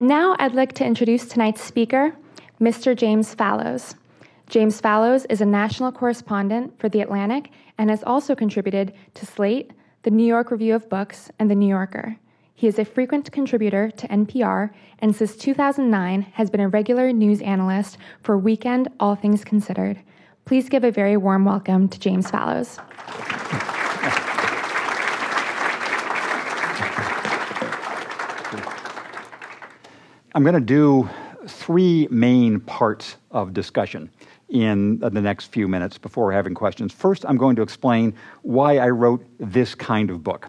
Now I'd like to introduce tonight's speaker, Mr. James Fallows. James Fallows is a national correspondent for The Atlantic and has also contributed to Slate, the New York Review of Books, and The New Yorker. He is a frequent contributor to NPR and since 2009 has been a regular news analyst for Weekend All Things Considered. Please give a very warm welcome to James Fallows. I'm going to do three main parts of discussion in the next few minutes before having questions. First, I'm going to explain why I wrote this kind of book.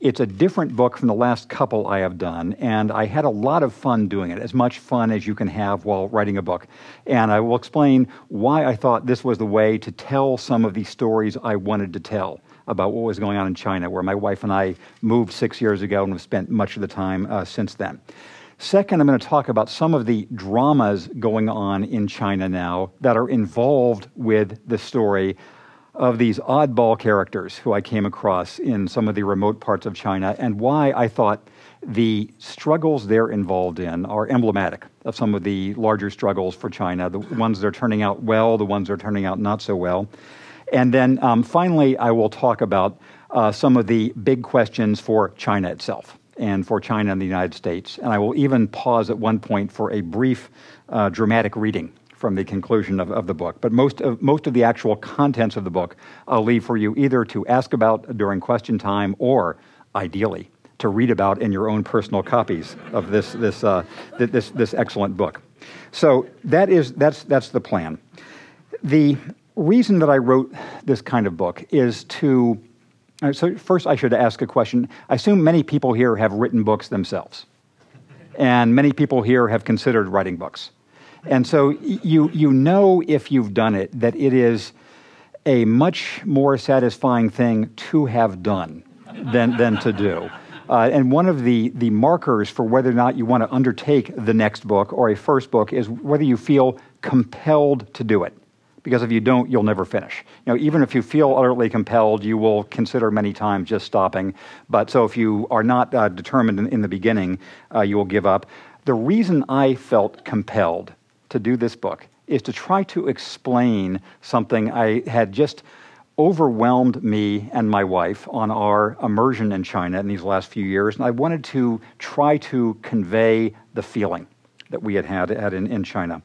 It's a different book from the last couple I have done, and I had a lot of fun doing it, as much fun as you can have while writing a book. And I will explain why I thought this was the way to tell some of the stories I wanted to tell about what was going on in China, where my wife and I moved six years ago and have spent much of the time uh, since then. Second, I'm going to talk about some of the dramas going on in China now that are involved with the story of these oddball characters who I came across in some of the remote parts of China and why I thought the struggles they're involved in are emblematic of some of the larger struggles for China, the ones that are turning out well, the ones that are turning out not so well. And then um, finally, I will talk about uh, some of the big questions for China itself and for China and the United States. And I will even pause at one point for a brief uh, dramatic reading from the conclusion of, of the book. But most of, most of the actual contents of the book I'll leave for you either to ask about during question time or, ideally, to read about in your own personal copies of this, this, uh, this, this excellent book. So that is, that's, that's the plan. The reason that I wrote this kind of book is to. Uh, so, first, I should ask a question. I assume many people here have written books themselves, and many people here have considered writing books. And so you, you know, if you've done it, that it is a much more satisfying thing to have done than, than to do. Uh, and one of the, the markers for whether or not you want to undertake the next book or a first book is whether you feel compelled to do it. Because if you don't, you'll never finish. You know, even if you feel utterly compelled, you will consider many times just stopping. But so if you are not uh, determined in, in, the beginning, uh, you will give up. The reason I felt compelled to do this book is to try to explain something I had just overwhelmed me and my wife on our immersion in China in these last few years. And I wanted to try to convey the feeling that we had had, had in, in China.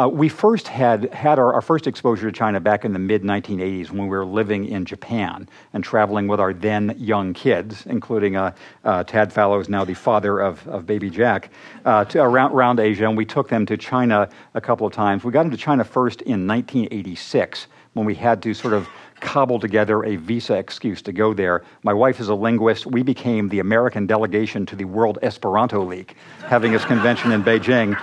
Uh, we first had had our, our, first exposure to China back in the mid 1980s when we were living in Japan and traveling with our then young kids, including uh, uh, Tad Fallows, now the father of, of baby Jack, uh, to, around, around Asia. And we took them to China a couple of times. We got into China first in 1986 when we had to sort of cobble together a visa excuse to go there. My wife is a linguist. We became the American delegation to the World Esperanto League, having its convention in Beijing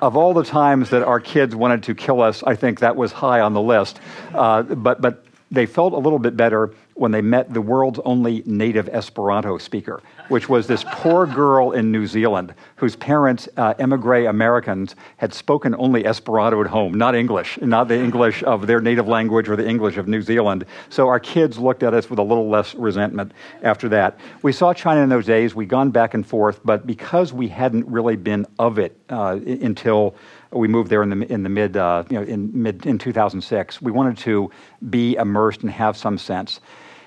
of all the times that our kids wanted to kill us, I think that was high on the list. Uh, but, but they felt a little bit better when they met the world's only native Esperanto speaker, which was this poor girl in New Zealand whose parents, uh, emigre Americans, had spoken only Esperanto at home, not English, not the English of their native language or the English of New Zealand. So our kids looked at us with a little less resentment after that. We saw China in those days, we'd gone back and forth, but because we hadn't really been of it uh, until we moved there in the in the mid uh, you know in mid in 2006. We wanted to be immersed and have some sense.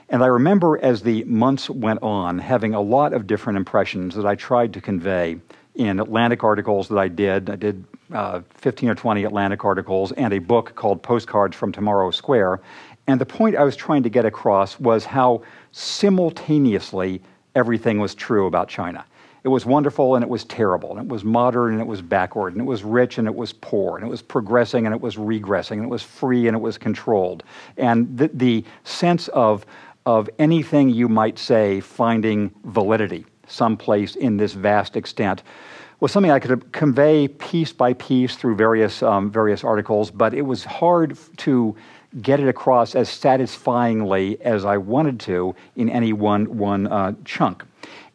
And I remember as the months went on, having a lot of different impressions that I tried to convey in Atlantic articles that I did. I did uh, 15 or 20 Atlantic articles and a book called Postcards from Tomorrow Square. And the point I was trying to get across was how simultaneously everything was true about China. It was wonderful and it was terrible, and it was modern and it was backward, and it was rich and it was poor, and it was progressing and it was regressing, and it was free and it was controlled. And the, the sense of, of anything you might say finding validity someplace in this vast extent was something I could convey piece by piece through various, um, various articles, but it was hard to get it across as satisfyingly as I wanted to in any one, one uh, chunk.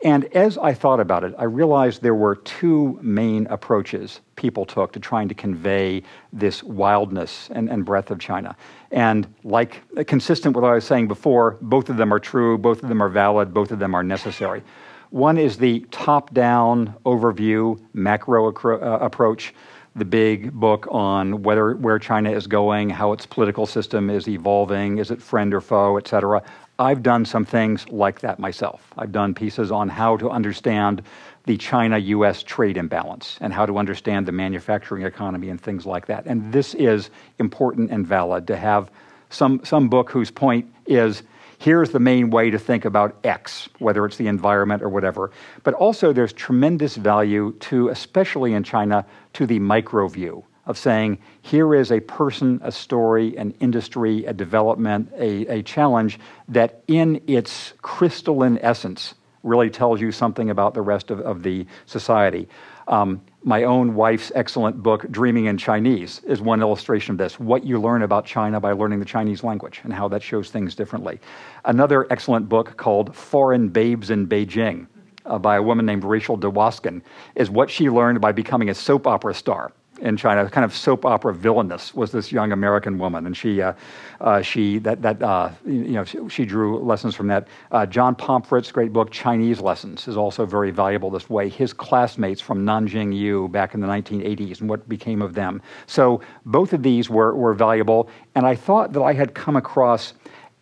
And as I thought about it, I realized there were two main approaches people took to trying to convey this wildness and, and breadth of China. And like consistent with what I was saying before, both of them are true, both of them are valid, both of them are necessary. One is the top down overview, macro uh, approach, the big book on whether where China is going, how its political system is evolving, is it friend or foe, et cetera. I've done some things like that myself. I've done pieces on how to understand the China US trade imbalance and how to understand the manufacturing economy and things like that. And this is important and valid to have some, some book whose point is here's the main way to think about X, whether it's the environment or whatever. But also, there's tremendous value to, especially in China, to the micro view of saying, here is a person, a story, an industry, a development, a, a challenge that, in its crystalline essence, really tells you something about the rest of, of the society. Um, my own wife's excellent book, Dreaming in Chinese, is one illustration of this. What you learn about China by learning the Chinese language and how that shows things differently. Another excellent book called Foreign Babes in Beijing uh, by a woman named Rachel DeWoskin is what she learned by becoming a soap opera star in China, kind of soap opera villainous was this young American woman, and she, uh, uh, she that that uh, you know she, she, drew lessons from that. Uh, John Pomfret's great book Chinese Lessons is also very valuable this way. His classmates from Nanjing U back in the 1980s and what became of them. So both of these were were valuable, and I thought that I had come across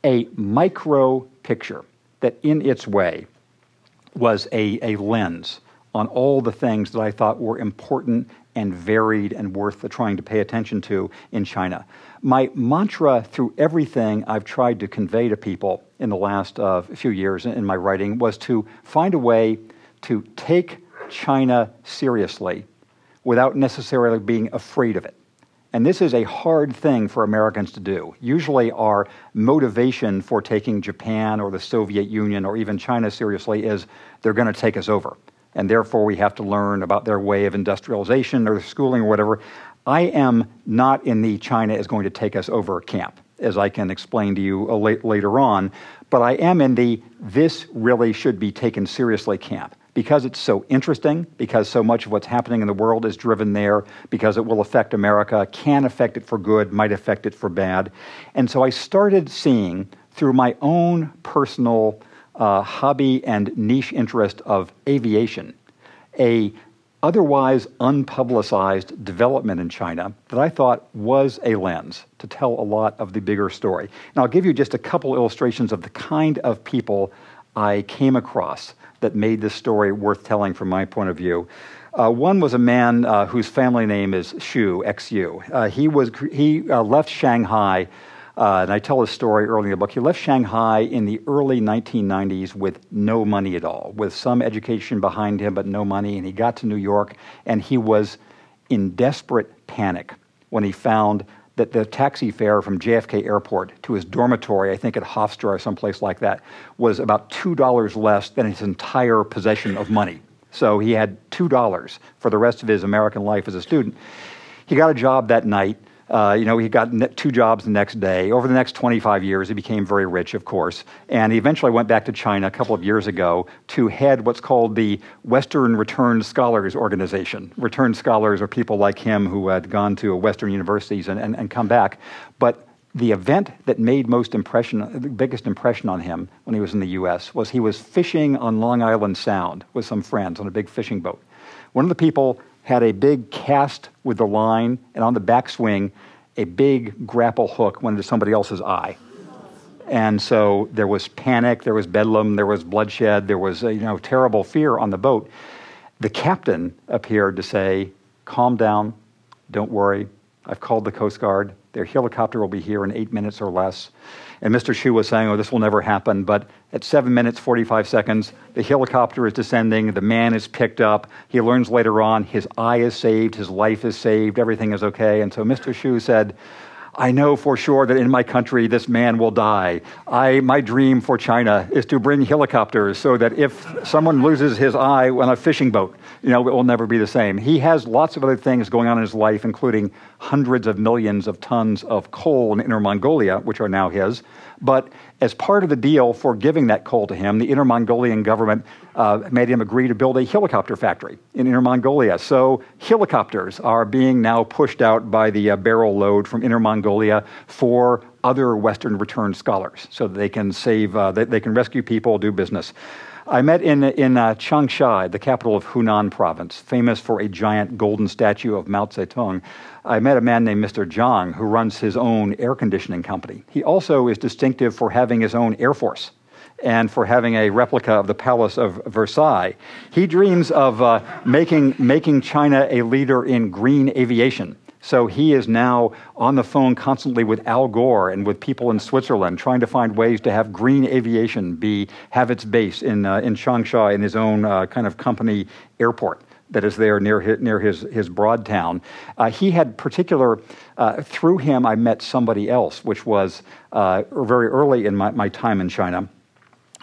a micro picture that, in its way, was a, a lens on all the things that I thought were important and varied and worth trying to pay attention to in China. My mantra through everything I've tried to convey to people in the last uh, few years in my writing was to find a way to take China seriously without necessarily being afraid of it. And this is a hard thing for Americans to do. Usually, our motivation for taking Japan or the Soviet Union or even China seriously is they're going to take us over and therefore we have to learn about their way of industrialization or schooling or whatever. I am not in the China is going to take us over camp, as I can explain to you later on, but I am in the this really should be taken seriously camp because it's so interesting, because so much of what's happening in the world is driven there, because it will affect America, can affect it for good, might affect it for bad. And so I started seeing through my own personal uh, hobby and niche interest of aviation, a otherwise unpublicized development in China that I thought was a lens to tell a lot of the bigger story. And I'll give you just a couple illustrations of the kind of people I came across that made this story worth telling from my point of view. Uh, one was a man uh, whose family name is Xu, XU. Uh, he was he uh, left Shanghai uh, and I tell this story early in the book. He left Shanghai in the early 1990s with no money at all, with some education behind him, but no money. And he got to New York, and he was in desperate panic when he found that the taxi fare from JFK Airport to his dormitory, I think at Hofstra or someplace like that, was about $2 less than his entire possession of money. So he had $2 for the rest of his American life as a student. He got a job that night uh, you know, he got two jobs the next day. Over the next 25 years, he became very rich, of course. And he eventually went back to China a couple of years ago to head what's called the Western Returned Scholars Organization. Returned scholars are people like him who had gone to Western universities and, and, and come back. But the event that made most impression, the biggest impression on him when he was in the U.S. was he was fishing on Long Island Sound with some friends on a big fishing boat. One of the people had a big cast with the line, and on the backswing, a big grapple hook went into somebody else's eye. And so there was panic, there was bedlam, there was bloodshed, there was uh, you know terrible fear on the boat. The captain appeared to say, "Calm down, don't worry. I've called the Coast Guard. Their helicopter will be here in eight minutes or less." And Mr. Xu was saying, oh, this will never happen. But at 7 minutes, 45 seconds, the helicopter is descending, the man is picked up. He learns later on his eye is saved, his life is saved, everything is okay. And so Mr. Xu said, I know for sure that in my country this man will die. I, my dream for China is to bring helicopters so that if someone loses his eye on a fishing boat, you know, it will never be the same. He has lots of other things going on in his life, including hundreds of millions of tons of coal in Inner Mongolia, which are now his. But as part of the deal for giving that coal to him, the Inner Mongolian government uh, made him agree to build a helicopter factory in Inner Mongolia. So helicopters are being now pushed out by the uh, barrel load from Inner Mongolia for other Western returned scholars so that they can save, uh, they, they, can rescue people, do business. I met in, in uh, Changsha, the capital of Hunan province, famous for a giant golden statue of Mao Zedong. I met a man named Mr. Zhang who runs his own air conditioning company. He also is distinctive for having his own air force and for having a replica of the Palace of Versailles. He dreams of uh, making, making China a leader in green aviation. So he is now on the phone constantly with Al Gore and with people in Switzerland, trying to find ways to have green aviation be have its base in uh, in Changsha in his own uh, kind of company airport that is there near his, near his, his broad town. Uh, he had particular, uh, through him, I met somebody else, which was uh, very early in my, my time in China.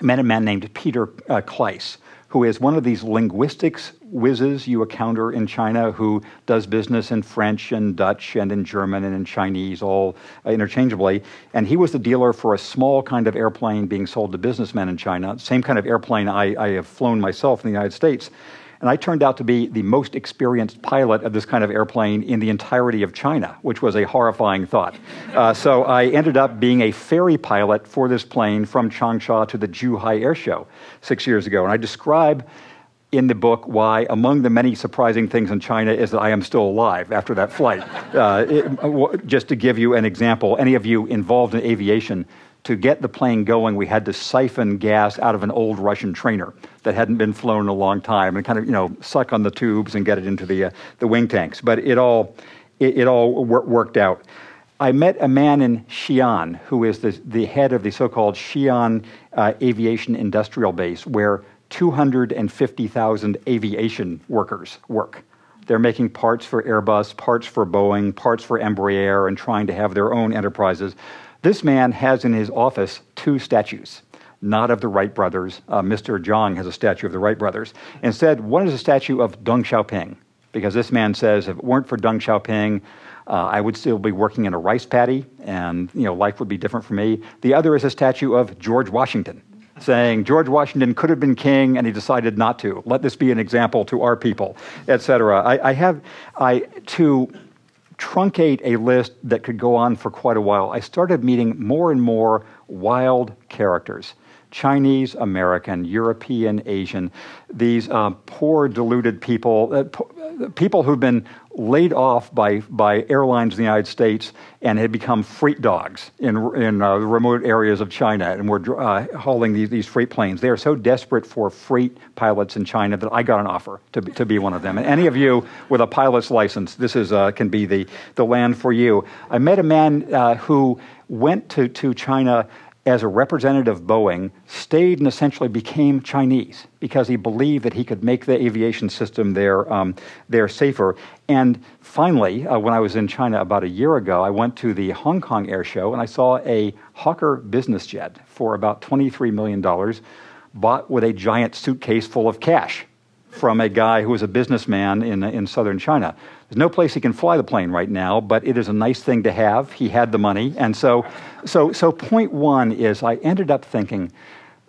I met a man named Peter uh, Kleiss, who is one of these linguistics whizzes you encounter in China who does business in French and Dutch and in German and in Chinese all uh, interchangeably. And he was the dealer for a small kind of airplane being sold to businessmen in China, same kind of airplane I, I have flown myself in the United States. And I turned out to be the most experienced pilot of this kind of airplane in the entirety of China, which was a horrifying thought. Uh, so I ended up being a ferry pilot for this plane from Changsha to the Zhuhai Air Show six years ago. And I describe in the book why, among the many surprising things in China, is that I am still alive after that flight. Uh, it, just to give you an example, any of you involved in aviation to get the plane going, we had to siphon gas out of an old Russian trainer that hadn't been flown in a long time and kind of, you know, suck on the tubes and get it into the, uh, the wing tanks. But it all, it, it all wor- worked out. I met a man in Xi'an who is the, the head of the so called Xi'an uh, Aviation Industrial Base, where 250,000 aviation workers work. They're making parts for Airbus, parts for Boeing, parts for Embraer, and trying to have their own enterprises. This man has in his office two statues, not of the Wright brothers. Uh, Mr. Zhang has a statue of the Wright brothers. Instead, one is a statue of Deng Xiaoping, because this man says if it weren't for Deng Xiaoping, uh, I would still be working in a rice paddy, and you know life would be different for me. The other is a statue of George Washington, saying George Washington could have been king, and he decided not to. Let this be an example to our people, etc. I, I have I to truncate a list that could go on for quite a while, I started meeting more and more wild characters. Chinese, American, European, Asian, these uh, poor, deluded people, uh, po- people who've been laid off by, by airlines in the United States and had become freight dogs in, in uh, remote areas of China and were uh, hauling these, these freight planes. They are so desperate for freight pilots in China that I got an offer to, to be one of them. And any of you with a pilot's license, this is, uh, can be the, the land for you. I met a man uh, who went to, to China as a representative of Boeing, stayed and essentially became Chinese because he believed that he could make the aviation system there, um, there safer. And finally, uh, when I was in China about a year ago, I went to the Hong Kong Air Show and I saw a Hawker business jet for about $23 million bought with a giant suitcase full of cash from a guy who was a businessman in, in southern China. There's no place he can fly the plane right now, but it is a nice thing to have. He had the money. And so, so, so point one is I ended up thinking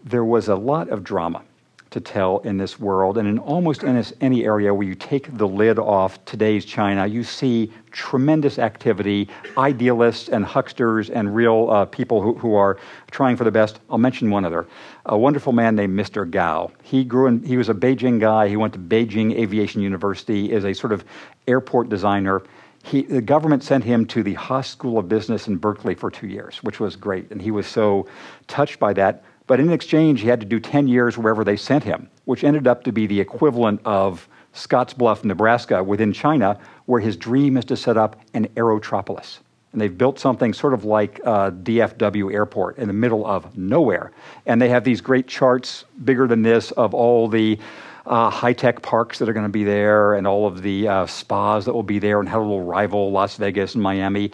there was a lot of drama to tell in this world. And in almost any area where you take the lid off today's China, you see tremendous activity, idealists and hucksters and real uh, people who, who are trying for the best. I'll mention one other. A wonderful man named Mr. Gao. He grew in, he was a Beijing guy. He went to Beijing Aviation University, is a sort of airport designer. He, the government sent him to the Haas School of Business in Berkeley for two years, which was great. And he was so touched by that. But in exchange, he had to do 10 years wherever they sent him, which ended up to be the equivalent of Scottsbluff, Nebraska, within China, where his dream is to set up an aerotropolis. And they've built something sort of like uh, DFW Airport in the middle of nowhere. And they have these great charts, bigger than this, of all the uh, high tech parks that are going to be there and all of the uh, spas that will be there and how it will rival Las Vegas and Miami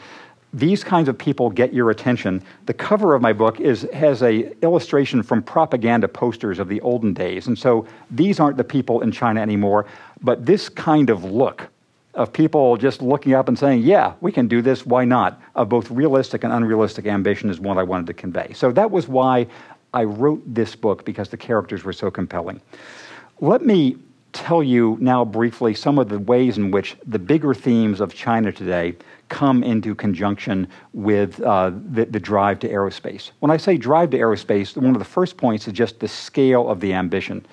these kinds of people get your attention. The cover of my book is, has a illustration from propaganda posters of the olden days. And so these aren't the people in China anymore, but this kind of look of people just looking up and saying, yeah, we can do this, why not? Of both realistic and unrealistic ambition is what I wanted to convey. So that was why I wrote this book, because the characters were so compelling. Let me tell you now briefly some of the ways in which the bigger themes of China today come into conjunction with uh, the, the, drive to aerospace. When I say drive to aerospace, one of the first points is just the scale of the ambition.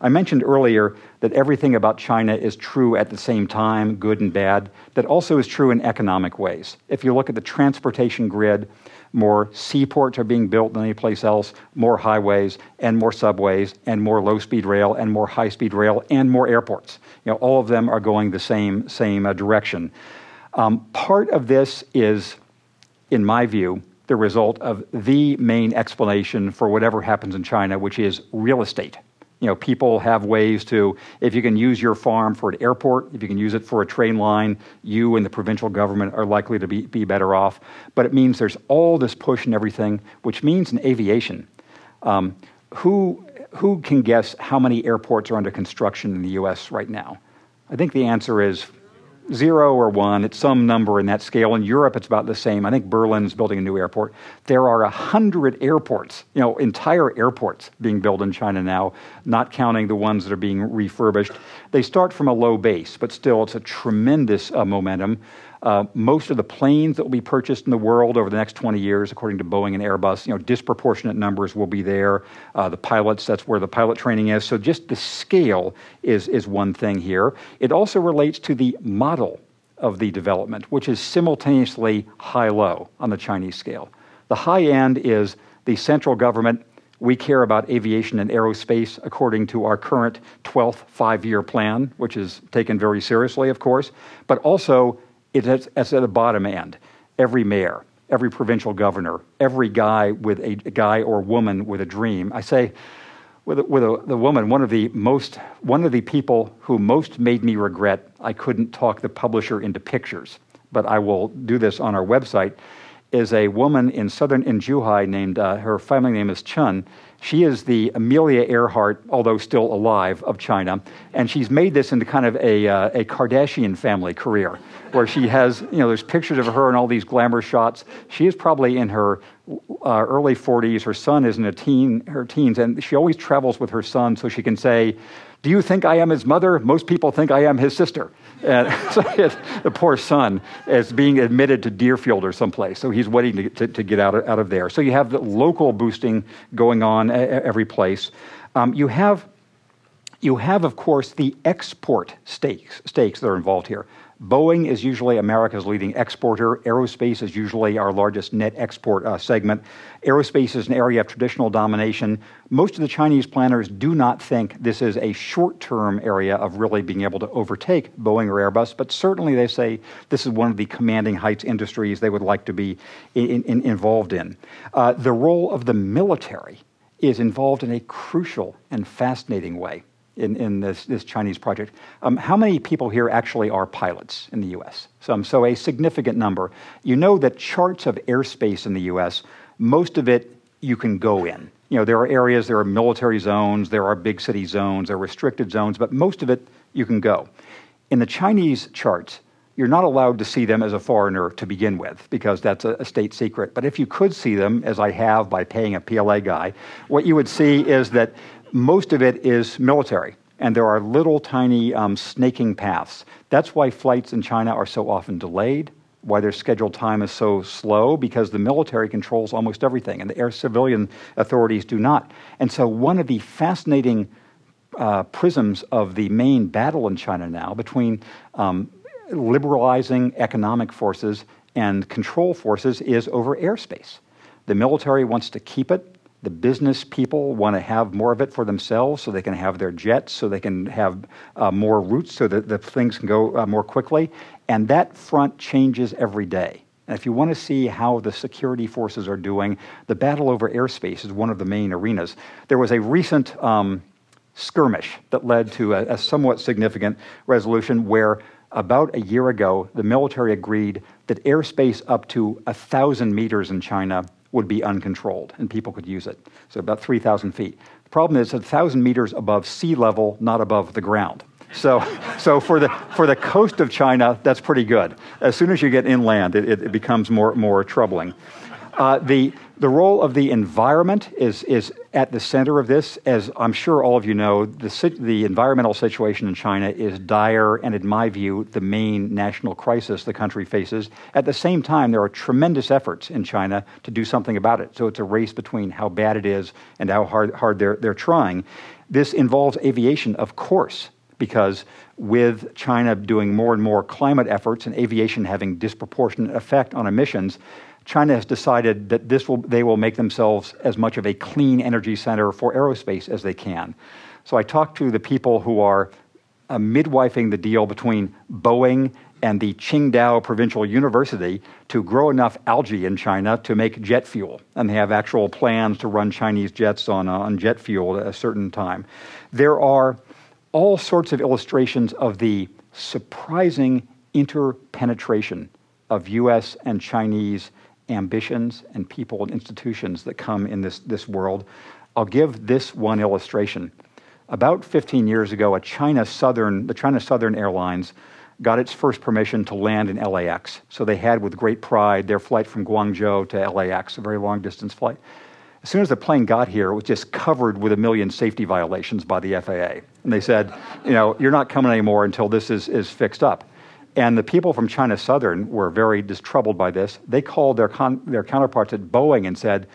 I mentioned earlier that everything about China is true at the same time, good and bad. That also is true in economic ways. If you look at the transportation grid, more seaports are being built than any place else, more highways and more subways and more low speed rail and more high speed rail and more airports. You know, all of them are going the same, same uh, direction. Um, part of this is, in my view, the result of the main explanation for whatever happens in China, which is real estate. You know, people have ways to, if you can use your farm for an airport, if you can use it for a train line, you and the provincial government are likely to be, be better off. But it means there's all this push and everything, which means in aviation. Um, who, who can guess how many airports are under construction in the US right now? I think the answer is zero or one, it's some number in that scale. In Europe, it's about the same. I think Berlin's building a new airport. There are a hundred airports, you know, entire airports being built in China now, not counting the ones that are being refurbished. They start from a low base, but still, it's a tremendous uh, momentum. Uh, most of the planes that will be purchased in the world over the next 20 years, according to Boeing and Airbus, you know, disproportionate numbers will be there. Uh, the pilots, that's where the pilot training is. So just the scale is, is one thing here. It also relates to the model of the development, which is simultaneously high low on the Chinese scale. The high end is the central government. We care about aviation and aerospace according to our current 12th five year plan, which is taken very seriously, of course, but also it's at the bottom end. Every mayor, every provincial governor, every guy with a, a guy or woman with a dream. I say, with, a, with a, the woman, one of the most, one of the people who most made me regret I couldn't talk the publisher into pictures, but I will do this on our website, is a woman in southern in Zhuhai named uh, her family name is Chun, she is the Amelia Earhart, although still alive, of China, and she's made this into kind of a, uh, a Kardashian family career, where she has, you know, there's pictures of her and all these glamour shots. She is probably in her uh, early 40s. Her son is in a teen, her teens, and she always travels with her son so she can say, do you think I am his mother? Most people think I am his sister. And so the poor son is being admitted to Deerfield or someplace. So he's waiting to, to, to get out of, out of there. So you have the local boosting going on every place. Um, you have you have, of course, the export stakes, stakes that are involved here. Boeing is usually America's leading exporter. Aerospace is usually our largest net export uh, segment. Aerospace is an area of traditional domination. Most of the Chinese planners do not think this is a short term area of really being able to overtake Boeing or Airbus, but certainly they say this is one of the commanding heights industries they would like to be in, in, involved in. Uh, the role of the military is involved in a crucial and fascinating way in, in this, this Chinese project. Um, how many people here actually are pilots in the US? Some, so a significant number. You know that charts of airspace in the US, most of it you can go in. You know, there are areas, there are military zones, there are big city zones, there are restricted zones, but most of it you can go. In the Chinese charts, you're not allowed to see them as a foreigner to begin with because that's a, a, state secret. But if you could see them, as I have by paying a PLA guy, what you would see is that most of it is military, and there are little tiny um, snaking paths. That's why flights in China are so often delayed, why their scheduled time is so slow, because the military controls almost everything, and the air civilian authorities do not. And so, one of the fascinating uh, prisms of the main battle in China now between um, liberalizing economic forces and control forces is over airspace. The military wants to keep it the business people want to have more of it for themselves so they can have their jets, so they can have uh, more routes so that the things can go uh, more quickly. And that front changes every day. And if you want to see how the security forces are doing, the battle over airspace is one of the main arenas. There was a recent um, skirmish that led to a, a somewhat significant resolution where about a year ago, the military agreed that airspace up to 1,000 meters in China would be uncontrolled and people could use it. So about 3,000 feet. The problem is 1,000 meters above sea level, not above the ground. So, so for, the, for the coast of China, that's pretty good. As soon as you get inland, it, it becomes more, more troubling. Uh, the, The role of the environment is, is at the center of this. As I'm sure all of you know, the, the environmental situation in China is dire and, in my view, the main national crisis the country faces. At the same time, there are tremendous efforts in China to do something about it. So it's a race between how bad it is and how hard, hard they're, they're trying. This involves aviation, of course, because with China doing more and more climate efforts and aviation having disproportionate effect on emissions, China has decided that this will, they will make themselves as much of a clean energy center for aerospace as they can. So I talked to the people who are uh, midwifing the deal between Boeing and the Qingdao Provincial University to grow enough algae in China to make jet fuel. And they have actual plans to run Chinese jets on, uh, on jet fuel at a certain time. There are all sorts of illustrations of the surprising interpenetration of US and Chinese ambitions and people and institutions that come in this, this world. I'll give this one illustration. About 15 years ago, a China Southern, the China Southern Airlines got its first permission to land in LAX. So they had, with great pride, their flight from Guangzhou to LAX, a very long distance flight. As soon as the plane got here, it was just covered with a million safety violations by the FAA. And they said, you know, you're not coming anymore until this is, is fixed up. And the people from China Southern were very troubled by this. They called their, con- their counterparts at Boeing and said,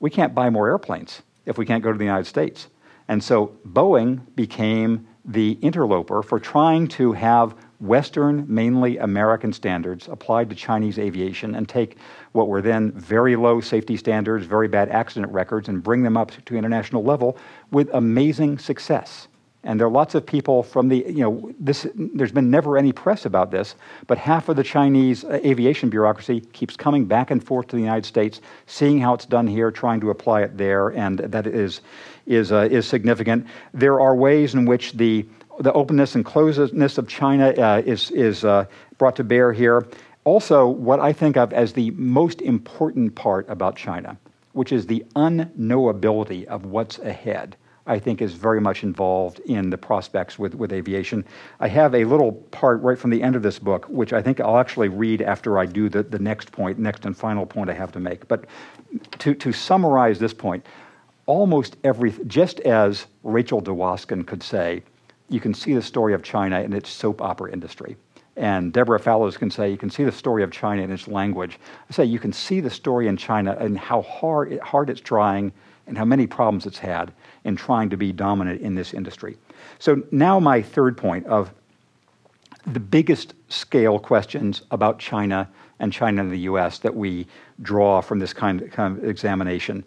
We can't buy more airplanes if we can't go to the United States. And so Boeing became the interloper for trying to have Western, mainly American standards applied to Chinese aviation and take what were then very low safety standards, very bad accident records, and bring them up to international level with amazing success. And there are lots of people from the, you know, this, there's been never any press about this, but half of the Chinese aviation bureaucracy keeps coming back and forth to the United States, seeing how it's done here, trying to apply it there, and that is, is, uh, is significant. There are ways in which the, the openness and closedness of China uh, is, is uh, brought to bear here. Also, what I think of as the most important part about China, which is the unknowability of what's ahead I think is very much involved in the prospects with, with aviation. I have a little part right from the end of this book, which I think I'll actually read after I do the, the next point, next and final point I have to make. But to, to summarize this point, almost every, just as Rachel DeWoskin could say, you can see the story of China in its soap opera industry. And Deborah Fallows can say, you can see the story of China in its language. I say, you can see the story in China and how hard, hard it's trying and how many problems it's had in trying to be dominant in this industry. So, now my third point of the biggest scale questions about China and China and the US that we draw from this kind of, kind of examination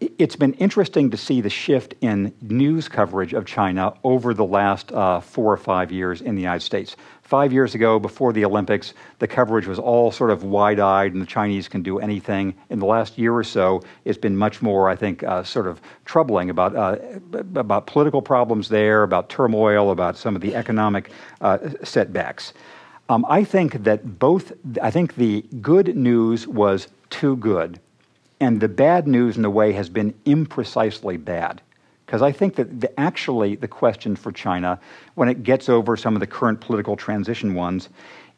it's been interesting to see the shift in news coverage of China over the last uh, four or five years in the United States. Five years ago, before the Olympics, the coverage was all sort of wide eyed and the Chinese can do anything. In the last year or so, it's been much more, I think, uh, sort of troubling about, uh, about political problems there, about turmoil, about some of the economic uh, setbacks. Um, I think that both, I think the good news was too good and the bad news, in a way, has been imprecisely bad. Because I think that the, actually the question for China, when it gets over some of the current political transition ones,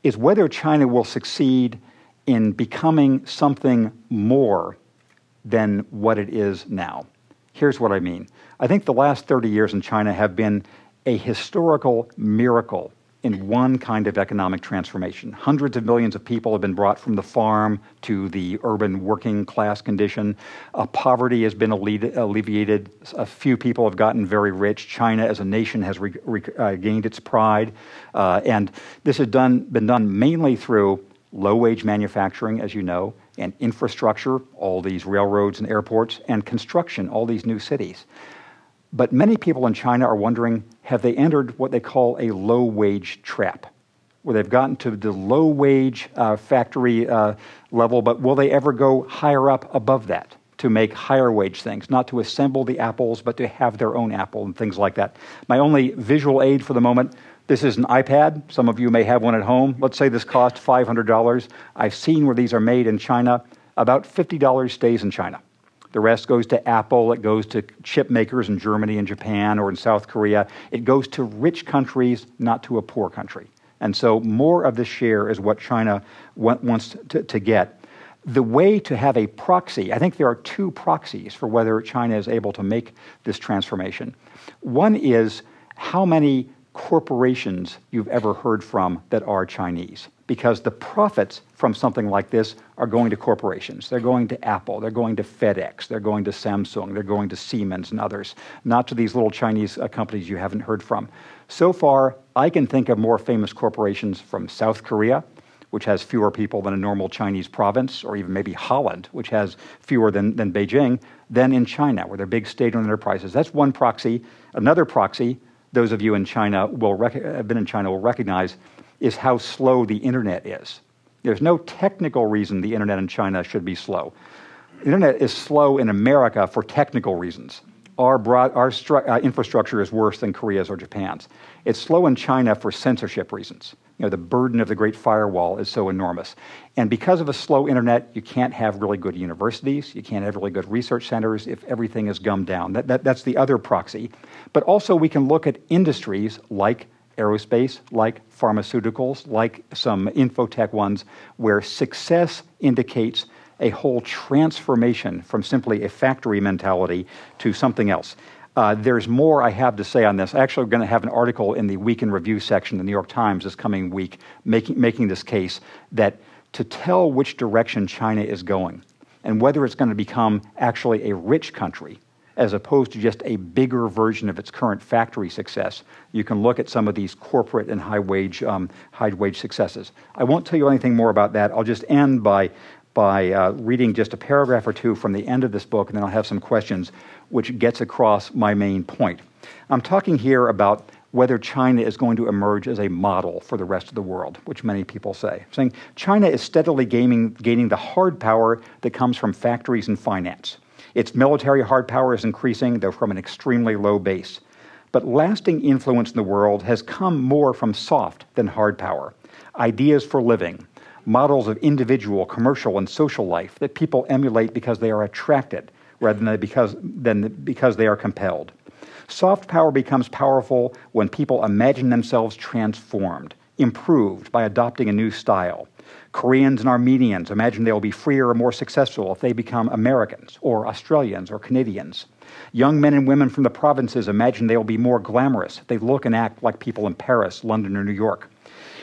is whether China will succeed in becoming something more than what it is now. Here's what I mean I think the last 30 years in China have been a historical miracle in one kind of economic transformation. Hundreds of millions of people have been brought from the farm to the urban working class condition. Uh, poverty has been alleviated. A few people have gotten very rich. China as a nation has re- re- uh, its pride. Uh, and this has done, been done mainly through low wage manufacturing, as you know, and infrastructure, all these railroads and airports, and construction, all these new cities. But many people in China are wondering have they entered what they call a low wage trap, where they've gotten to the low wage uh, factory uh, level, but will they ever go higher up above that? To make higher wage things, not to assemble the apples, but to have their own apple and things like that. My only visual aid for the moment this is an iPad. Some of you may have one at home. Let's say this costs $500. I've seen where these are made in China. About $50 stays in China. The rest goes to Apple, it goes to chip makers in Germany and Japan or in South Korea. It goes to rich countries, not to a poor country. And so more of the share is what China wants to, to get. The way to have a proxy, I think there are two proxies for whether China is able to make this transformation. One is how many corporations you've ever heard from that are Chinese because the profits from something like this are going to corporations. They're going to Apple, they're going to FedEx, they're going to Samsung, they're going to Siemens and others, not to these little Chinese uh, companies you haven't heard from. So far, I can think of more famous corporations from South Korea, which has fewer people than a normal Chinese province, or even maybe Holland, which has fewer than, than Beijing, than in China, where they're big state owned enterprises. That's one proxy. Another proxy, those of you in China will rec- have been in China will recognize is how slow the internet is. There's no technical reason the internet in China should be slow. The internet is slow in America for technical reasons. Our, broad, our stru- uh, infrastructure is worse than Korea's or Japan's. It's slow in China for censorship reasons. You know, the burden of the Great Firewall is so enormous. And because of a slow internet, you can't have really good universities, you can't have really good research centers if everything is gummed down. That, that, that's the other proxy. But also, we can look at industries like aerospace, like pharmaceuticals, like some infotech ones, where success indicates a whole transformation from simply a factory mentality to something else. Uh, there's more I have to say on this. Actually, I'm going to have an article in the Week in Review section the New York Times this coming week making, making this case that to tell which direction China is going and whether it's going to become actually a rich country as opposed to just a bigger version of its current factory success. You can look at some of these corporate and high wage, um, high wage successes. I won't tell you anything more about that. I'll just end by, by uh, reading just a paragraph or two from the end of this book, and then I'll have some questions, which gets across my main point. I'm talking here about whether China is going to emerge as a model for the rest of the world, which many people say. Saying China is steadily gaining, gaining the hard power that comes from factories and finance. Its military hard power is increasing, though from an extremely low base. But lasting influence in the world has come more from soft than hard power. Ideas for living, models of individual, commercial, and social life that people emulate because they are attracted rather than because, than because they are compelled. Soft power becomes powerful when people imagine themselves transformed, improved by adopting a new style. Koreans and Armenians imagine they'll be freer or more successful if they become Americans or Australians or Canadians. Young men and women from the provinces imagine they will be more glamorous if they look and act like people in Paris, London, or New York.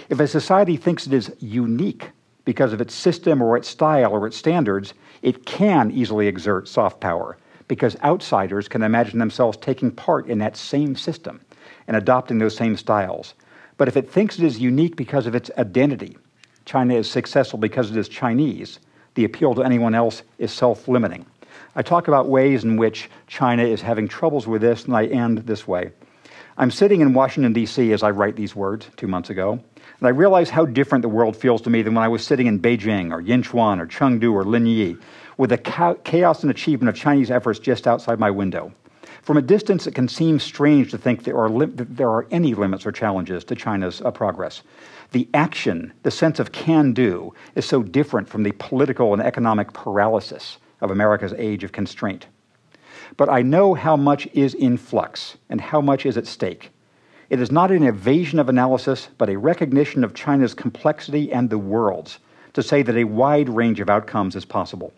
If a society thinks it is unique because of its system or its style or its standards, it can easily exert soft power because outsiders can imagine themselves taking part in that same system and adopting those same styles. But if it thinks it is unique because of its identity, China is successful because it is Chinese, the appeal to anyone else is self limiting. I talk about ways in which China is having troubles with this, and I end this way. I'm sitting in Washington, D.C. as I write these words two months ago, and I realize how different the world feels to me than when I was sitting in Beijing or Yinchuan or Chengdu or Linyi with the chaos and achievement of Chinese efforts just outside my window. From a distance, it can seem strange to think there are, li- there are any limits or challenges to China's uh, progress. The action, the sense of can do, is so different from the political and economic paralysis of America's age of constraint. But I know how much is in flux and how much is at stake. It is not an evasion of analysis, but a recognition of China's complexity and the world's to say that a wide range of outcomes is possible,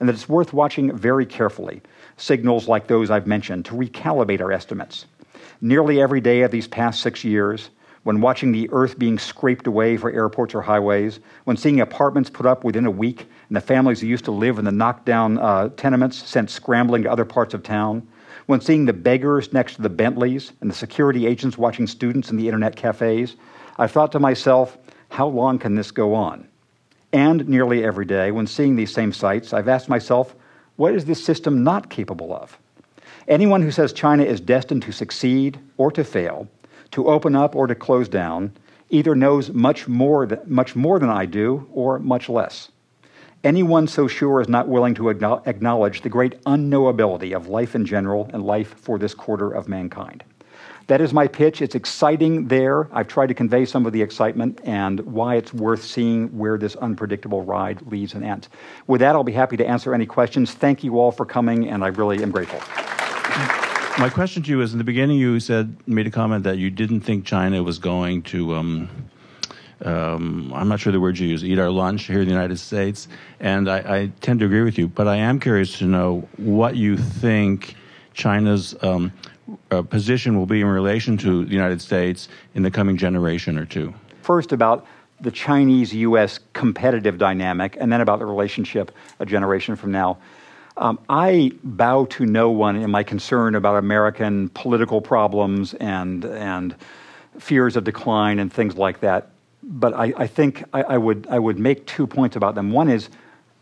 and that it's worth watching very carefully signals like those I've mentioned to recalibrate our estimates. Nearly every day of these past six years, when watching the earth being scraped away for airports or highways, when seeing apartments put up within a week and the families who used to live in the knocked down uh, tenements sent scrambling to other parts of town, when seeing the beggars next to the Bentleys and the security agents watching students in the internet cafes, I thought to myself, how long can this go on? And nearly every day, when seeing these same sights, I've asked myself, what is this system not capable of? Anyone who says China is destined to succeed or to fail to open up or to close down either knows much more, th- much more than I do or much less. Anyone so sure is not willing to acknowledge the great unknowability of life in general and life for this quarter of mankind. That is my pitch. It's exciting there. I've tried to convey some of the excitement and why it's worth seeing where this unpredictable ride leads and ends. With that, I'll be happy to answer any questions. Thank you all for coming, and I really am grateful my question to you is: in the beginning, you said made a comment that you didn't think China was going to um, um, I'm not sure the word you use, eat our lunch here in the United States. And I, I, tend to agree with you, but I am curious to know what you think China's um, uh, position will be in relation to the United States in the coming generation or two. First, about the Chinese US competitive dynamic, and then about the relationship a generation from now. Um, I bow to no one in my concern about American political problems and, and fears of decline and things like that. But I, I think I, I, would, I would make two points about them. One is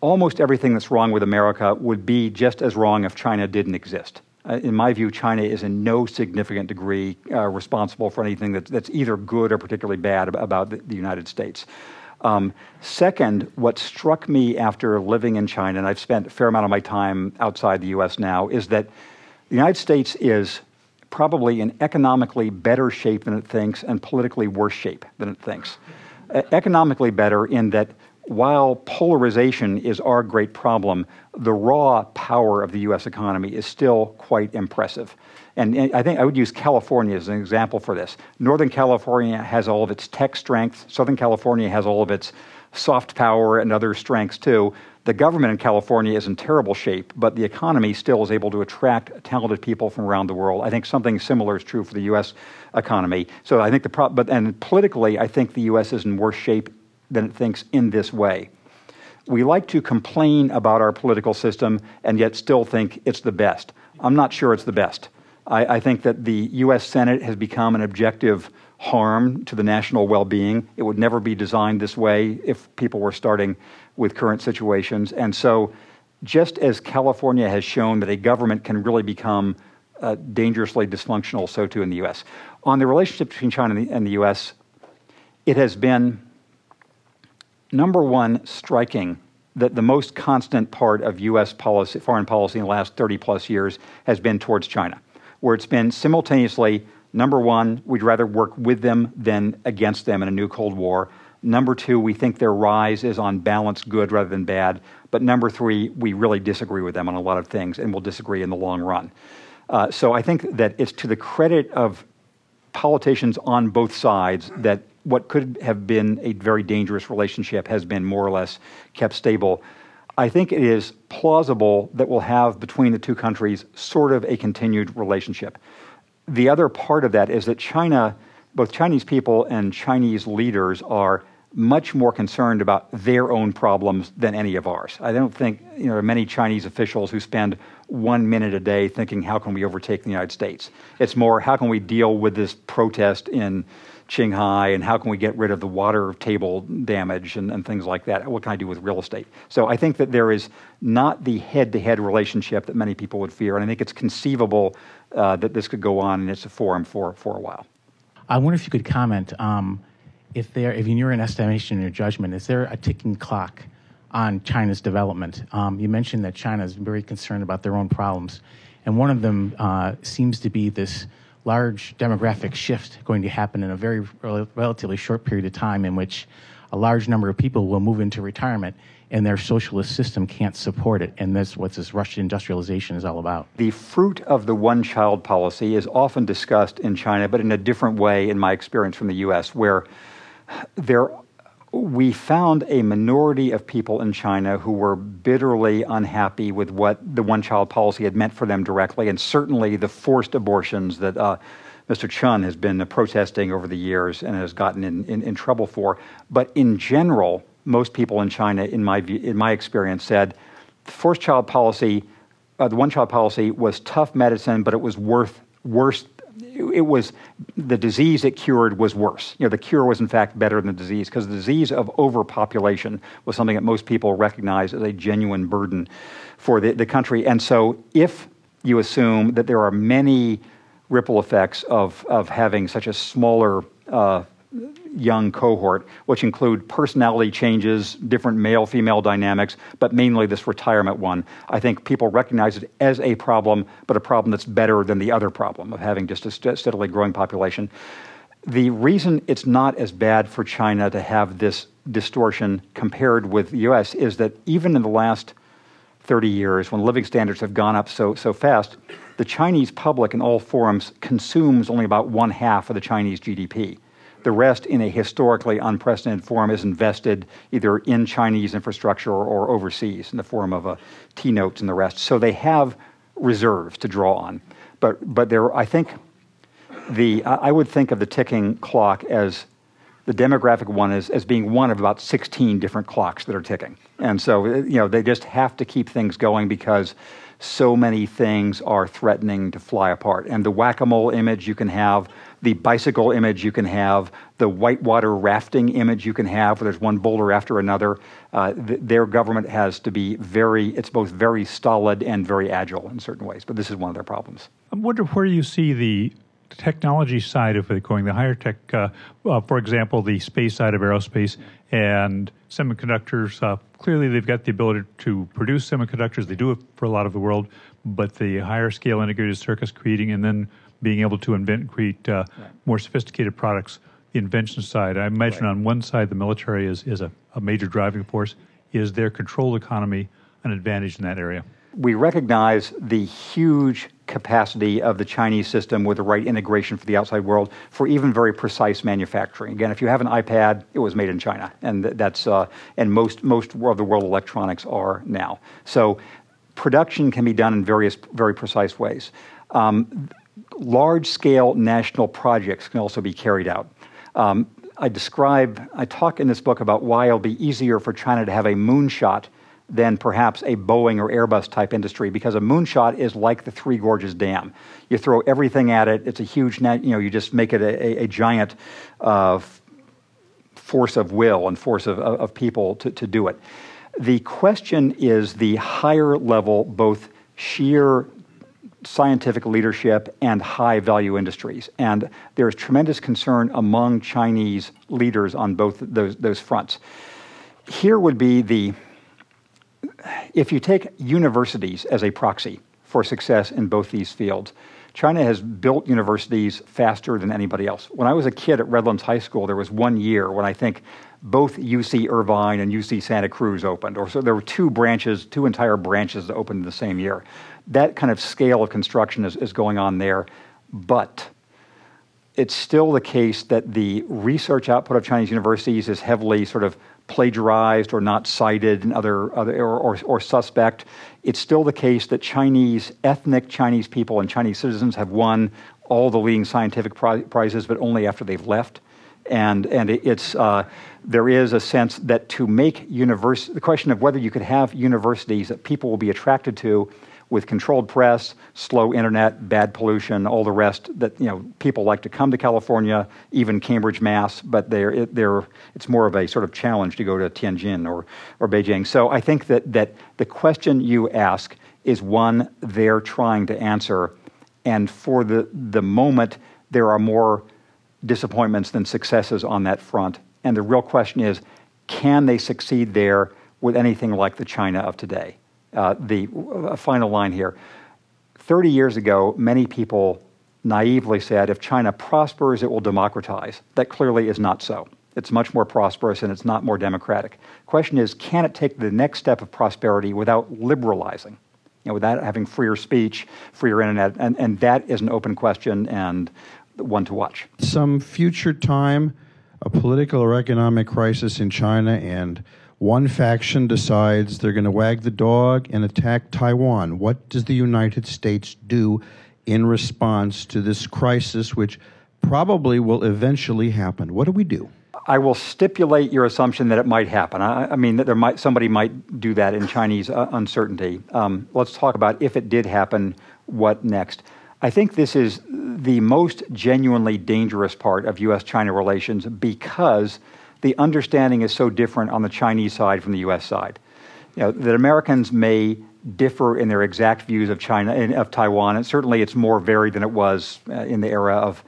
almost everything that's wrong with America would be just as wrong if China didn't exist. Uh, in my view, China is in no significant degree uh, responsible for anything that's, that's either good or particularly bad about the, the United States. Um, second, what struck me after living in China, and I've spent a fair amount of my time outside the US now, is that the United States is probably in economically better shape than it thinks and politically worse shape than it thinks. Economically better in that while polarization is our great problem, the raw power of the US economy is still quite impressive. And I think I would use California as an example for this. Northern California has all of its tech strength, Southern California has all of its soft power and other strengths too. The government in California is in terrible shape, but the economy still is able to attract talented people from around the world. I think something similar is true for the U.S. economy. So I think the problem, but and politically, I think the U.S. is in worse shape than it thinks in this way. We like to complain about our political system and yet still think it's the best. I'm not sure it's the best. I, I, think that the U.S. Senate has become an objective harm to the national well being. It would never be designed this way if people were starting with current situations. And so, just as California has shown that a government can really become uh, dangerously dysfunctional, so too in the U.S. On the relationship between China and the, and the U.S., it has been, number one, striking that the most constant part of U.S. policy, foreign policy in the last 30 plus years has been towards China where it's been simultaneously number one, we'd rather work with them than against them in a new Cold War. Number two, we think their rise is on balance good rather than bad. But number three, we really disagree with them on a lot of things and will disagree in the long run. Uh, so I think that it's to the credit of politicians on both sides that what could have been a very dangerous relationship has been more or less kept stable. I think it is plausible that we'll have between the two countries sort of a continued relationship. The other part of that is that China, both Chinese people and Chinese leaders, are much more concerned about their own problems than any of ours. I don't think you know, there are many Chinese officials who spend one minute a day thinking, how can we overtake the United States? It's more, how can we deal with this protest in Qinghai and how can we get rid of the water table damage and, and things like that? What can I do with real estate? So I think that there is not the head to head relationship that many people would fear. And I think it's conceivable uh, that this could go on and it's a forum for, for a while. I wonder if you could comment um, if there, if in your estimation, your judgment, is there a ticking clock on China's development? Um, you mentioned that China is very concerned about their own problems, and one of them uh, seems to be this large demographic shift going to happen in a very rel- relatively short period of time in which a large number of people will move into retirement and their socialist system can't support it. And that's what this Russian industrialization is all about. The fruit of the one child policy is often discussed in China, but in a different way, in my experience from the US, where there we found a minority of people in China who were bitterly unhappy with what the one child policy had meant for them directly, and certainly the forced abortions that uh, Mr. Chen has been protesting over the years and has gotten in, in, in, trouble for. But in general, most people in China, in my, view, in my experience, said the forced child policy, uh, the one child policy was tough medicine, but it was worth worse it was the disease it cured was worse. You know, the cure was in fact better than the disease because the disease of overpopulation was something that most people recognized as a genuine burden for the, the country. And so, if you assume that there are many ripple effects of, of having such a smaller uh, young cohort, which include personality changes, different male female dynamics, but mainly this retirement one. I think people recognize it as a problem, but a problem that's better than the other problem of having just a steadily growing population. The reason it's not as bad for China to have this distortion compared with the US is that even in the last 30 years, when living standards have gone up so, so fast, the Chinese public in all forums consumes only about one half of the Chinese GDP The rest, in a historically unprecedented form, is invested either in Chinese infrastructure or, or overseas in the form of uh, a T notes and the rest. So they have reserves to draw on. But, but there, I think, the, I would think of the ticking clock as the demographic one as, as being one of about 16 different clocks that are ticking. And so, uh, you know, they just have to keep things going because so many things are threatening to fly apart. And the whack a mole image you can have, the bicycle image you can have, the whitewater rafting image you can have, where there's one boulder after another. Uh, th- their government has to be very, it's both very stolid and very agile in certain ways. But this is one of their problems. I wonder where you see the technology side of it going, the higher tech, uh, uh, for example, the space side of aerospace and semiconductors. Clearly, they've got the ability to produce semiconductors. They do it for a lot of the world, but the higher scale integrated circuits creating and then being able to invent and create uh, right. more sophisticated products. The invention side, I imagine right. on one side, the military is, is a, a major driving force. Is their controlled economy an advantage in that area? We recognize the huge capacity of the Chinese system with the right integration for the outside world for even very precise manufacturing. Again, if you have an iPad, it was made in China, and that's uh, and most most of the world electronics are now. So production can be done in various very precise ways. Um, large scale national projects can also be carried out. Um, I describe, I talk in this book about why it'll be easier for China to have a moonshot than perhaps a Boeing or Airbus type industry because a moonshot is like the Three Gorges Dam. You throw everything at it, it's a huge net, you know, you just make it a, a, a giant uh, force of will and force of, of people to, to do it. The question is the higher level, both sheer scientific leadership and high value industries. And there's tremendous concern among Chinese leaders on both those, those fronts. Here would be the if you take universities as a proxy for success in both these fields, China has built universities faster than anybody else. When I was a kid at Redlands High School, there was one year when I think both UC Irvine and UC Santa Cruz opened, or so there were two branches, two entire branches that opened in the same year. That kind of scale of construction is, is going on there, but it's still the case that the research output of Chinese universities is heavily sort of plagiarized or not cited and other, other or, or, or, suspect. It's still the case that Chinese, ethnic Chinese people and Chinese citizens have won all the leading scientific pri- prizes, but only after they've left. And, and it's, uh, there is a sense that to make univers- the question of whether you could have universities that people will be attracted to with controlled press, slow internet, bad pollution, all the rest that you know people like to come to California, even Cambridge, Mass. But they're they're it's more of a sort of challenge to go to Tianjin or or Beijing. So I think that that the question you ask is one they're trying to answer, and for the the moment there are more disappointments than successes on that front. And the real question is, can they succeed there with anything like the China of today? Uh, the uh, final line here. 30 years ago, many people naively said if China prospers, it will democratize. That clearly is not so. It's much more prosperous and it's not more democratic. Question is, can it take the next step of prosperity without liberalizing? You know, without having freer speech, freer internet, and, and that is an open question and one to watch. Some future time, a political or economic crisis in China, and one faction decides they're going to wag the dog and attack Taiwan. What does the United States do in response to this crisis, which probably will eventually happen? What do we do? I will stipulate your assumption that it might happen. I, I mean, that there might somebody might do that in Chinese uh, uncertainty. Um, let's talk about if it did happen, what next. I think this is the most genuinely dangerous part of U.S.-China relations because the understanding is so different on the Chinese side from the U.S. side. You know, that Americans may differ in their exact views of China of Taiwan, and certainly it's more varied than it was uh, in the era of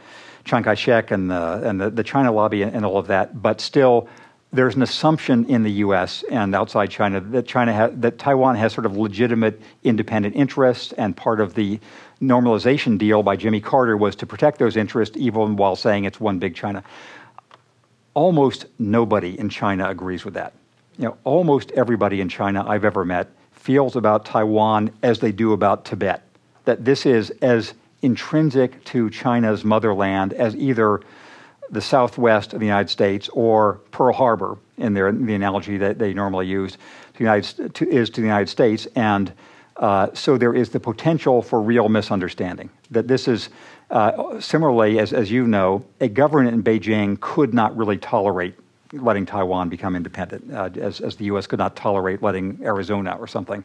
Chiang Kai-shek and the and the, the China lobby and, and all of that. But still, there's an assumption in the U.S. and outside China that China ha- that Taiwan has sort of legitimate independent interests, and part of the normalization deal by Jimmy Carter was to protect those interests, even while saying it's one big China almost nobody in China agrees with that. You know, almost everybody in China I've ever met feels about Taiwan as they do about Tibet. That this is as intrinsic to China's motherland as either the southwest of the United States or Pearl Harbor in their, the analogy that they normally use to United, to, is to the United States. And uh, so there is the potential for real misunderstanding. That this is, uh, similarly, as, as you know, a government in Beijing could not really tolerate letting Taiwan become independent, uh, as, as the U.S. could not tolerate letting Arizona or something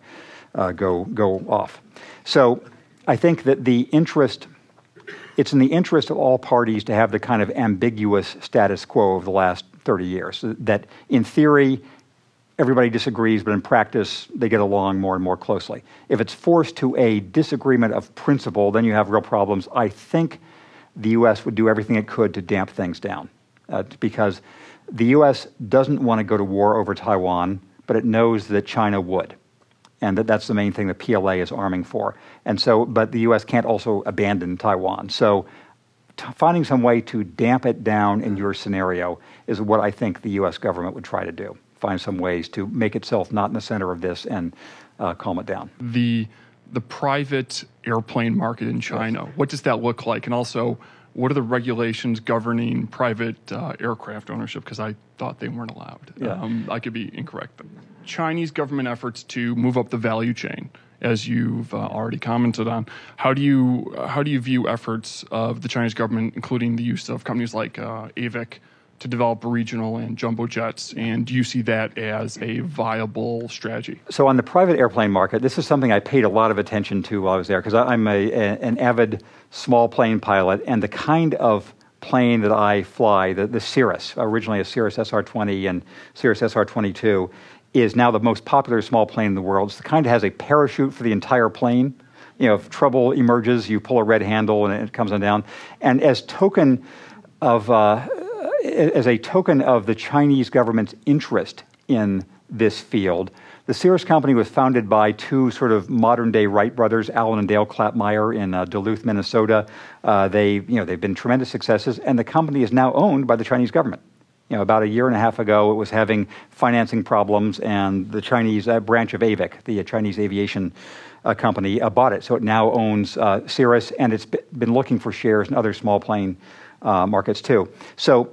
uh, go, go off. So I think that the interest, it's in the interest of all parties to have the kind of ambiguous status quo of the last 30 years. That in theory, everybody disagrees, but in practice, they get along more and more closely. If it's forced to a disagreement of principle, then you have real problems. I think the U.S. would do everything it could to damp things down uh, because the U.S. doesn't want to go to war over Taiwan, but it knows that China would. And that that's the main thing the PLA is arming for. And so, but the U.S. can't also abandon Taiwan. So, finding some way to damp it down in your scenario is what I think the U.S. government would try to do. Find some ways to make itself not in the center of this and uh, calm it down. The the private airplane market in China. Yes. What does that look like? And also, what are the regulations governing private uh, aircraft ownership? Because I thought they weren't allowed. Yeah. Um, I could be incorrect. Chinese government efforts to move up the value chain, as you've uh, already commented on. How do you how do you view efforts of the Chinese government, including the use of companies like uh, AVIC? To develop regional and jumbo jets, and do you see that as a viable strategy? So, on the private airplane market, this is something I paid a lot of attention to while I was there because I'm a, a, an avid small plane pilot, and the kind of plane that I fly, the, the Cirrus, originally a Cirrus SR 20 and Cirrus SR 22, is now the most popular small plane in the world. It's the kind that has a parachute for the entire plane. You know, if trouble emerges, you pull a red handle and it comes on down. And as token of uh, as a token of the Chinese government's interest in this field, the Cirrus Company was founded by two sort of modern day Wright brothers, Alan and Dale Klapmeier in uh, Duluth, Minnesota. Uh, they, you know, they've been tremendous successes, and the company is now owned by the Chinese government. You know, about a year and a half ago, it was having financing problems, and the Chinese uh, branch of AVIC, the uh, Chinese aviation uh, company, uh, bought it. So it now owns Cirrus, and it's been looking for shares in other small plane markets too. So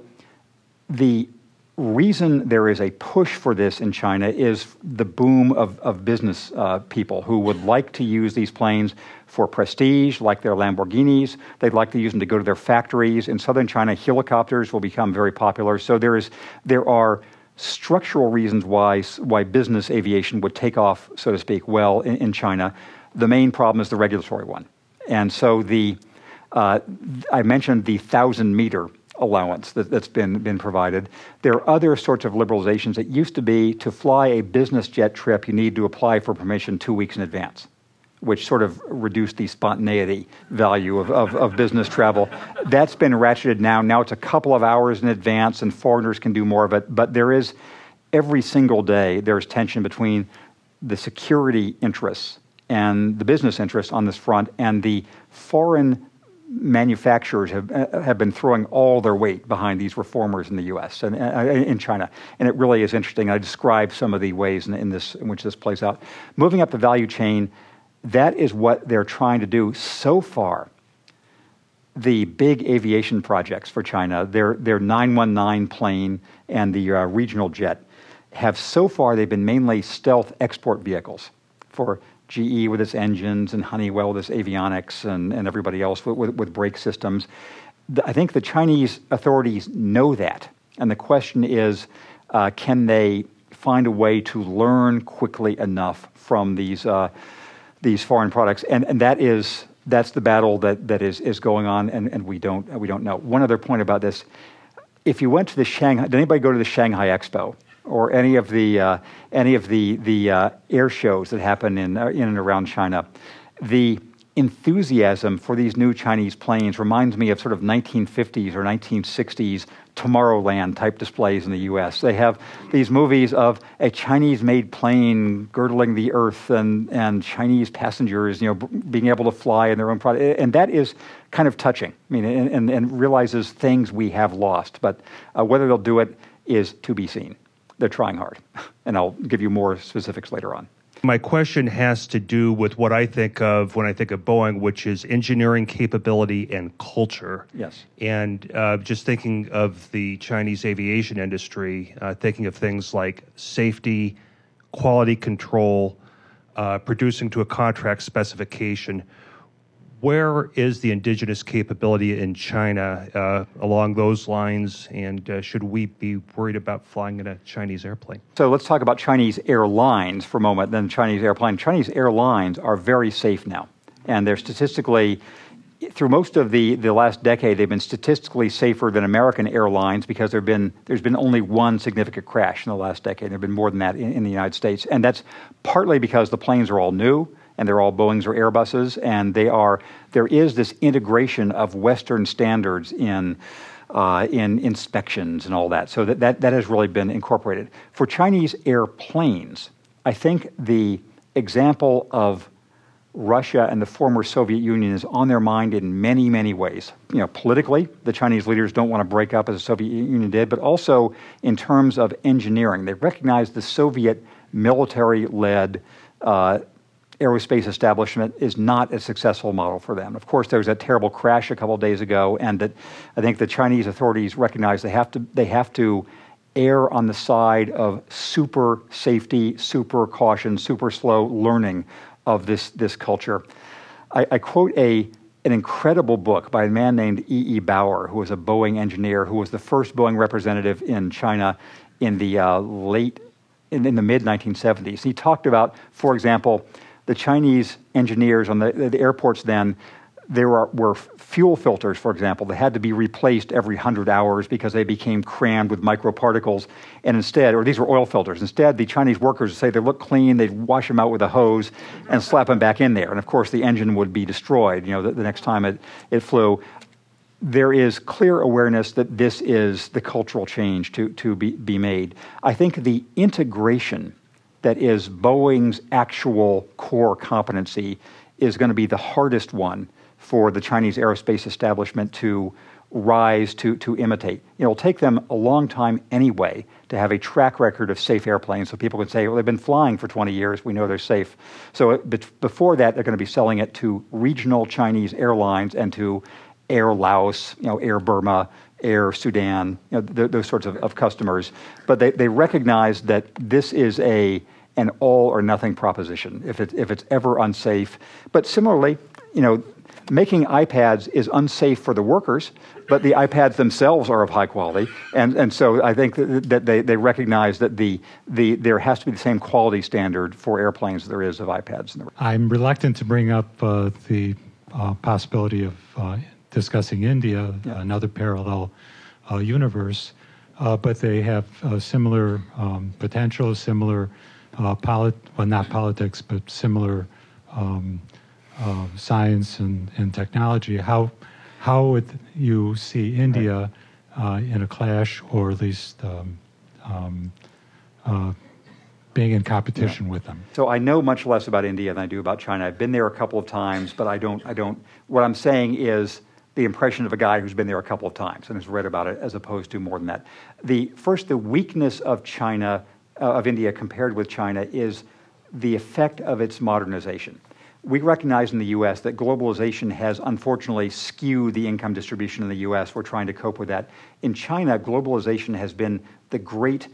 the reason there is a push for this in China is the boom of, of business uh, people who would like to use these planes for prestige, like their Lamborghinis. They'd like to use them to go to their factories. In southern China, helicopters will become very popular. So there, is, there are structural reasons why, why business aviation would take off, so to speak, well in, in China. The main problem is the regulatory one. And so the, uh, I mentioned the thousand meter allowance that, has been, been provided. There are other sorts of liberalizations. It used to be to fly a business jet trip, you need to apply for permission two weeks in advance, which sort of reduced the spontaneity value of, of, of business travel. That's been ratcheted now. Now it's a couple of hours in advance, and foreigners can do more of it. But there is, every single day, there's tension between the security interests and the business interests on this front and the foreign manufacturers have, uh, have been throwing all their weight behind these reformers in the U.S. and uh, in China, and it really is interesting. I describe some of the ways in, in, this in which this plays out. Moving up the value chain, that is what they're trying to do so far. The big aviation projects for China, their their 919 plane and the uh, regional jet, have so far they've been mainly stealth export vehicles for GE with its engines and Honeywell with its avionics and, and everybody else with, with, with brake systems. The, I think the Chinese authorities know that. And the question is uh, can they find a way to learn quickly enough from these, uh, these foreign products? And, and that is, that's the battle that, that is, is going on, and, and we, don't, we don't know. One other point about this if you went to the Shanghai, did anybody go to the Shanghai Expo? Or any of the uh, any of the the uh, air shows that happen in uh, in and around China, the enthusiasm for these new Chinese planes reminds me of sort of 1950s or 1960s Tomorrowland type displays in the U.S. They have these movies of a Chinese-made plane girdling the earth and and Chinese passengers, you know, b- being able to fly in their own product, and that is kind of touching. I mean, and, and, and realizes things we have lost, but uh, whether they'll do it is to be seen they're trying hard. And I'll give you more specifics later on. My question has to do with what I think of when I think of Boeing, which is engineering capability and culture. Yes. And uh, just thinking of the Chinese aviation industry, uh, thinking of things like safety, quality control, uh, producing to a contract specification where is the indigenous capability in China uh, along those lines, and uh, should we be worried about flying in a Chinese airplane? So let's talk about Chinese airlines for a moment, then Chinese airplane. Chinese airlines are very safe now, and they're statistically, through most of the, the last decade, they've been statistically safer than American airlines because there been, there's been only one significant crash in the last decade. There have been more than that in, in the United States, and that's partly because the planes are all new and they're all Boeings or Airbuses, and they are there is this integration of Western standards in. Uh, in inspections and all that. So that, that, that has really been incorporated. For Chinese airplanes, I think the example of Russia and the former Soviet Union is on their mind in many, many ways. You know, politically, the Chinese leaders don't want to break up as the Soviet Union did, but also in terms of engineering. They recognize the Soviet military led uh, aerospace establishment is not a successful model for them. Of course, there was a terrible crash a couple of days ago, and that I think the Chinese authorities recognize they have to they have to err on the side of super safety, super caution, super slow learning of this this culture. I, I quote a an incredible book by a man named E. E. Bauer, who was a Boeing engineer, who was the first Boeing representative in China in the uh, late in, in the mid 1970s. He talked about, for example, the Chinese engineers on the, the airports then, there were, fuel filters, for example, that had to be replaced every 100 hours because they became crammed with microparticles. And instead, or these were oil filters, instead, the Chinese workers would say they look clean, they'd wash them out with a hose and slap them back in there. And of course, the engine would be destroyed, you know, the, the next time it, it flew. There is clear awareness that this is the cultural change to, to be, be made. I think the integration that is Boeing's actual core competency is going to be the hardest one for the Chinese aerospace establishment to rise to, to imitate. It'll take them a long time anyway to have a track record of safe airplanes so people can say, well, they've been flying for 20 years, we know they're safe. So uh, before that, they're going to be selling it to regional Chinese airlines and to Air Laos, you know, Air Burma, Air Sudan, you know, th- those sorts of, of customers. But they, they recognize that this is a an all or nothing proposition if, it, if it's ever unsafe. But similarly, you know, making iPads is unsafe for the workers, but the iPads themselves are of high quality. And, and so I think that, that they, they recognize that the, the, there has to be the same quality standard for airplanes as there is of iPads. I'm reluctant to bring up uh, the uh, possibility of uh, discussing India, yeah. another parallel uh, universe, uh, but they have similar um, potential, similar uh, polit- well, not politics, but similar um, uh, science and, and technology. How, how would you see India uh, in a clash or at least um, um, uh, being in competition yeah. with them? So I know much less about India than I do about China. I've been there a couple of times, but I don't, I don't, what I'm saying is, the impression of a guy who's been there a couple of times and has read about it as opposed to more than that. The first the weakness of China uh, of India compared with China is the effect of its modernization. We recognize in the US that globalization has unfortunately skewed the income distribution in the US. We're trying to cope with that. In China, globalization has been the great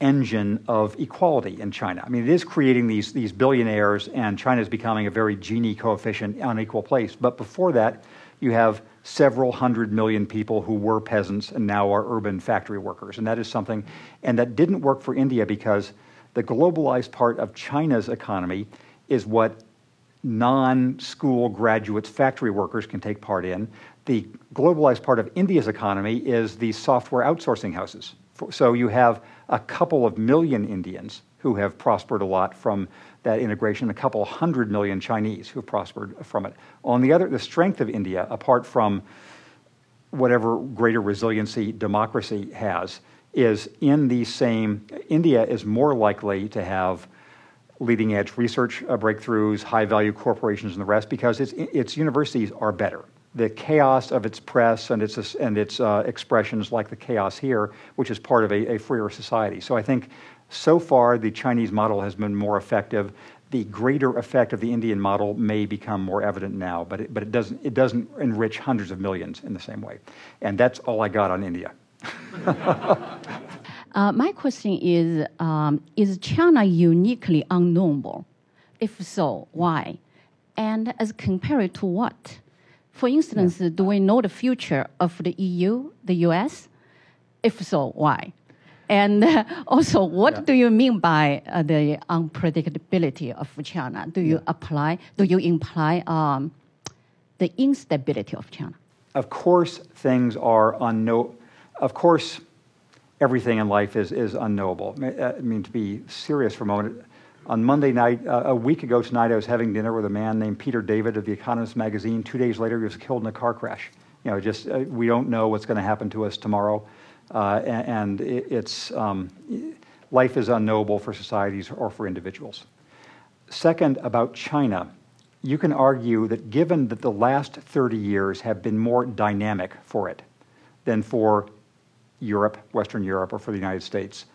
engine of equality in China. I mean, it is creating these, these billionaires, and China is becoming a very Gini coefficient unequal place. But before that, you have several hundred million people who were peasants and now are urban factory workers. And that is something, and that didn't work for India because the globalized part of China's economy is what non school graduates, factory workers can take part in. The globalized part of India's economy is the software outsourcing houses. So you have a couple of million Indians who have prospered a lot from that integration, a couple hundred million Chinese who have prospered from it. On the other, the strength of India, apart from whatever greater resiliency democracy has, is in the same, India is more likely to have leading edge research uh, breakthroughs, high value corporations, and the rest because its, its universities are better. The chaos of its press and its, and its uh, expressions, like the chaos here, which is part of a, a freer society. So I think so far, the Chinese model has been more effective. the greater effect of the Indian model may become more evident now, but it, but it doesn't it doesn't enrich hundreds of millions in the same way, and that's all I got on India. uh, my question is: um, Is China uniquely unknowable? If so, why? And as compared to what? For instance, yeah. do we know the future of the EU, the US? If so, why? And also, what yeah. do you mean by uh, the unpredictability of China? Do you yeah. apply? Do you imply um, the instability of China? Of course, things are unknown. Of course, everything in life is is unknowable. I mean, to be serious for a moment. On Monday night, uh, a week ago tonight, I was having dinner with a man named Peter David of The Economist magazine. Two days later, he was killed in a car crash. You know, just uh, we don't know what's going to happen to us tomorrow. Uh, and, it's, um, life is unknowable for societies or for individuals. Second, about China, you can argue that given that the last 30 years have been more dynamic for it than for Europe, Western Europe, or for the United States,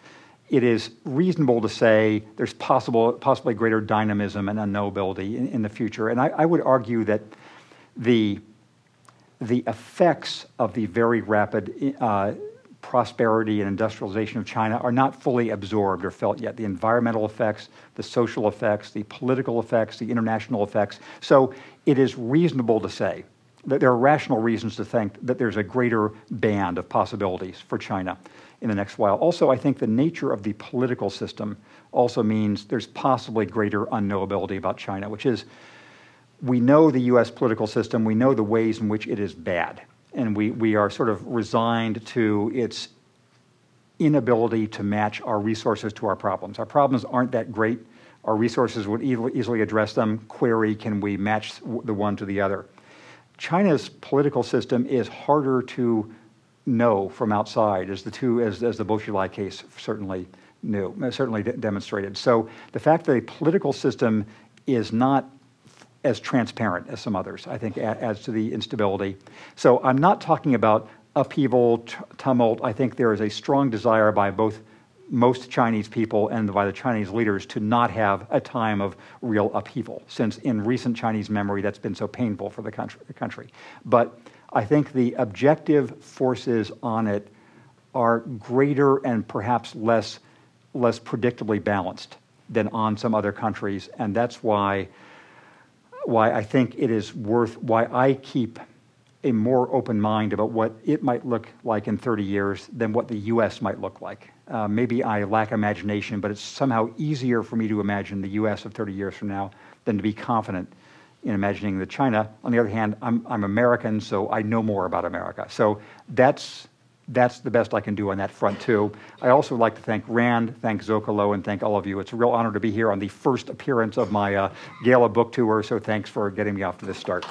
it is reasonable to say there's possible, possibly greater dynamism and unknowability in, in the future. And I, I, would argue that the, the effects of the very rapid uh, prosperity and industrialization of China are not fully absorbed or felt yet. The environmental effects, the social effects, the political effects, the international effects. So it is reasonable to say that there are rational reasons to think that there's a greater band of possibilities for China in the next while. Also, I think the nature of the political system also means there's possibly greater unknowability about China, which is we know the US political system, we know the ways in which it is bad and we, we are sort of resigned to its inability to match our resources to our problems. Our problems aren't that great. Our resources would easily address them. Query, can we match the one to the other? China's political system is harder to know from outside, as the two, as, as the Bo case certainly knew, certainly demonstrated. So the fact that a political system is not as transparent as some others, I think, adds to the instability. So I'm not talking about upheaval, tumult. I think there is a strong desire by both most Chinese people and by the Chinese leaders to not have a time of real upheaval, since in recent Chinese memory that's been so painful for the country. The country. But I think the objective forces on it are greater and perhaps less, less predictably balanced than on some other countries, and that's why why I think it is worth, why I keep a more open mind about what it might look like in 30 years than what the US might look like. Uh, maybe I lack imagination, but it's somehow easier for me to imagine the US of 30 years from now than to be confident in imagining the China. On the other hand, I'm, I'm American, so I know more about America. So that's that's the best I can do on that front, too. I also like to thank Rand, thank Zocalo, and thank all of you. It's a real honor to be here on the first appearance of my uh, Gala book tour, so thanks for getting me off to this start.